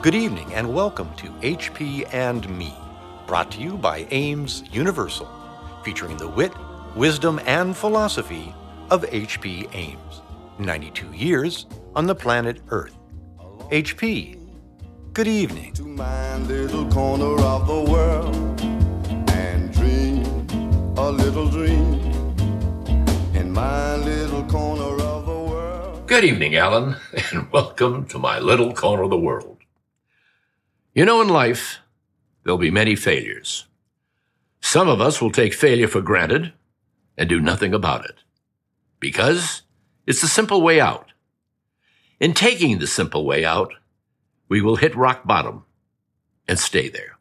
Good evening and welcome to HP and Me, brought to you by Ames Universal, featuring the wit, wisdom, and philosophy of H.P. Ames. 92 years on the planet Earth. HP, good evening. to my little corner of the world and dream a little dream Good evening, Alan, and welcome to my little corner of the world. You know, in life, there'll be many failures. Some of us will take failure for granted and do nothing about it because it's the simple way out. In taking the simple way out, we will hit rock bottom and stay there.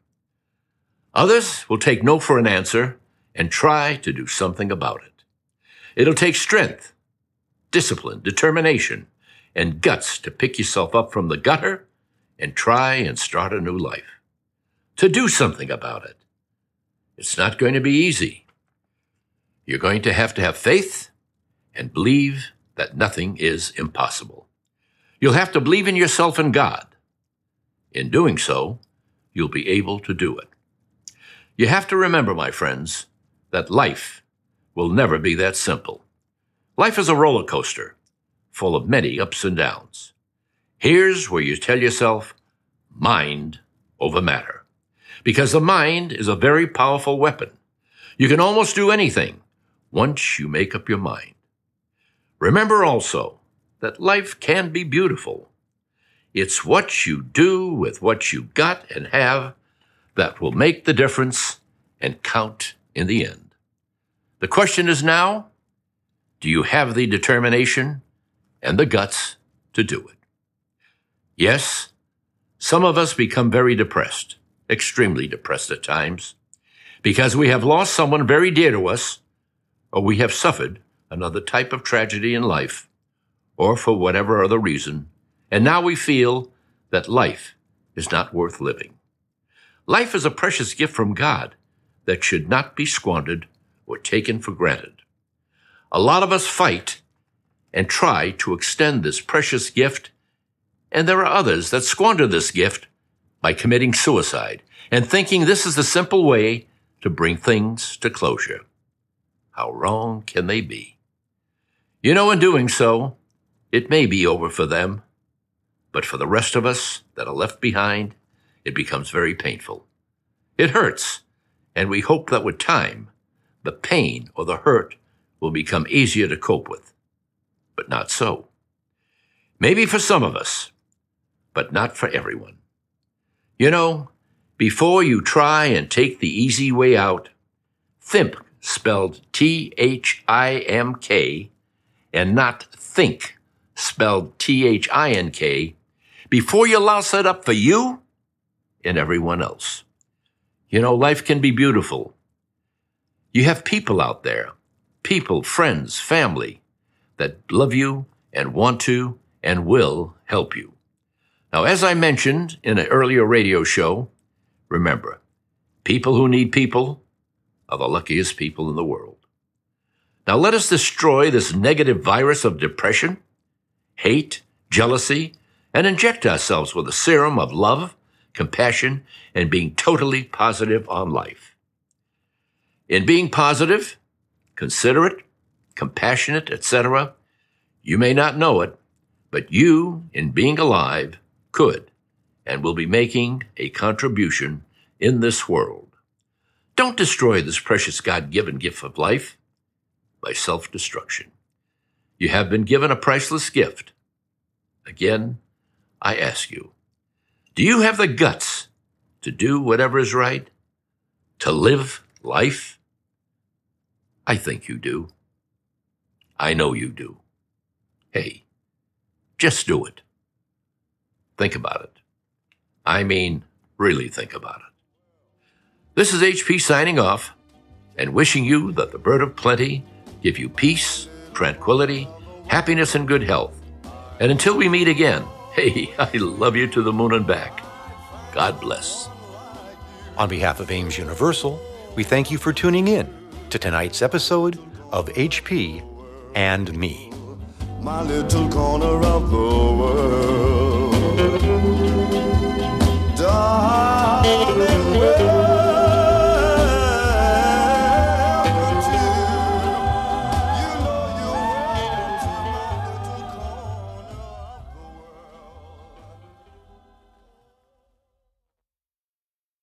Others will take no for an answer and try to do something about it. It'll take strength, discipline, determination, and guts to pick yourself up from the gutter and try and start a new life. To do something about it. It's not going to be easy. You're going to have to have faith and believe that nothing is impossible. You'll have to believe in yourself and God. In doing so, you'll be able to do it. You have to remember, my friends, that life will never be that simple. Life is a roller coaster full of many ups and downs. Here's where you tell yourself, mind over matter. Because the mind is a very powerful weapon. You can almost do anything once you make up your mind. Remember also that life can be beautiful. It's what you do with what you got and have that will make the difference and count in the end. The question is now, do you have the determination and the guts to do it? Yes, some of us become very depressed, extremely depressed at times, because we have lost someone very dear to us, or we have suffered another type of tragedy in life, or for whatever other reason, and now we feel that life is not worth living. Life is a precious gift from God that should not be squandered or taken for granted. A lot of us fight and try to extend this precious gift, and there are others that squander this gift by committing suicide and thinking this is the simple way to bring things to closure. How wrong can they be? You know, in doing so, it may be over for them, but for the rest of us that are left behind, it becomes very painful. It hurts, and we hope that with time, the pain or the hurt will become easier to cope with. But not so. Maybe for some of us, but not for everyone. You know, before you try and take the easy way out, think spelled T H I M K and not think spelled T H I N K before you louse it up for you and everyone else. You know, life can be beautiful. You have people out there, people, friends, family that love you and want to and will help you. Now, as I mentioned in an earlier radio show, remember, people who need people are the luckiest people in the world. Now, let us destroy this negative virus of depression, hate, jealousy, and inject ourselves with a serum of love, compassion, and being totally positive on life. In being positive, considerate, compassionate, etc., you may not know it, but you, in being alive, could and will be making a contribution in this world. Don't destroy this precious God given gift of life by self destruction. You have been given a priceless gift. Again, I ask you, do you have the guts to do whatever is right? To live life? I think you do. I know you do. Hey, just do it. Think about it. I mean, really think about it. This is HP signing off and wishing you that the bird of plenty give you peace, tranquility, happiness, and good health. And until we meet again, hey, I love you to the moon and back. God bless. On behalf of Ames Universal, we thank you for tuning in to tonight's episode of HP and Me. My little corner of the